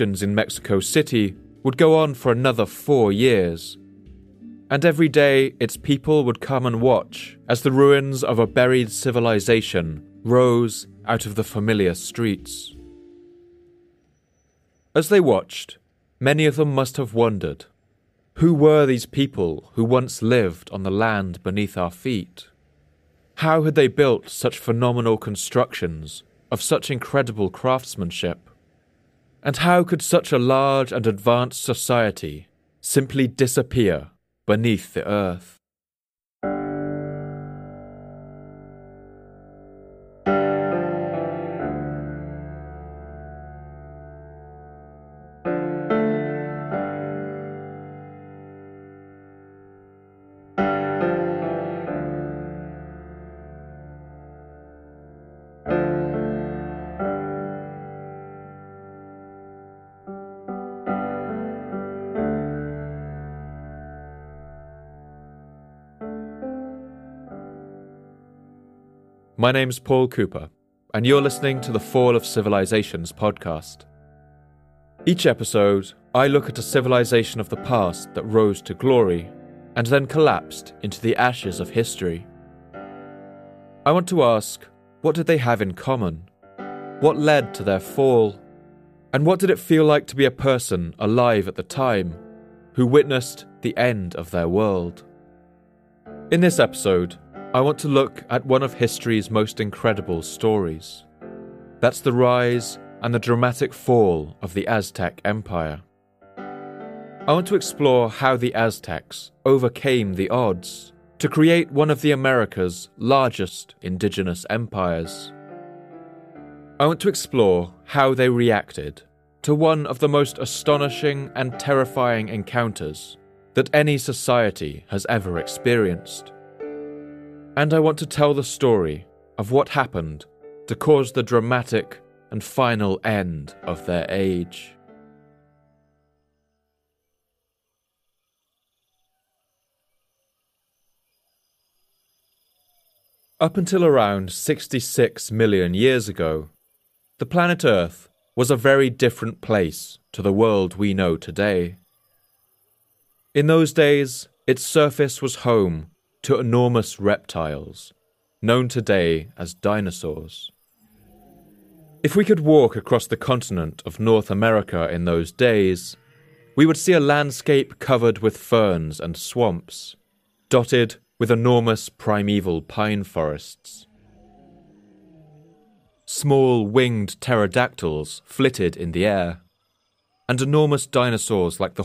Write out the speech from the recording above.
in Mexico City would go on for another four years. And every day its people would come and watch as the ruins of a buried civilization rose out of the familiar streets. As they watched, many of them must have wondered who were these people who once lived on the land beneath our feet? How had they built such phenomenal constructions of such incredible craftsmanship? And how could such a large and advanced society simply disappear beneath the earth? My name's Paul Cooper, and you're listening to the Fall of Civilizations podcast. Each episode, I look at a civilization of the past that rose to glory and then collapsed into the ashes of history. I want to ask what did they have in common? What led to their fall? And what did it feel like to be a person alive at the time who witnessed the end of their world? In this episode, I want to look at one of history's most incredible stories. That's the rise and the dramatic fall of the Aztec Empire. I want to explore how the Aztecs overcame the odds to create one of the America's largest indigenous empires. I want to explore how they reacted to one of the most astonishing and terrifying encounters that any society has ever experienced. And I want to tell the story of what happened to cause the dramatic and final end of their age. Up until around 66 million years ago, the planet Earth was a very different place to the world we know today. In those days, its surface was home to enormous reptiles, known today as dinosaurs. If we could walk across the continent of North America in those days, we would see a landscape covered with ferns and swamps, dotted with enormous primeval pine forests. Small winged pterodactyls flitted in the air, and enormous dinosaurs like the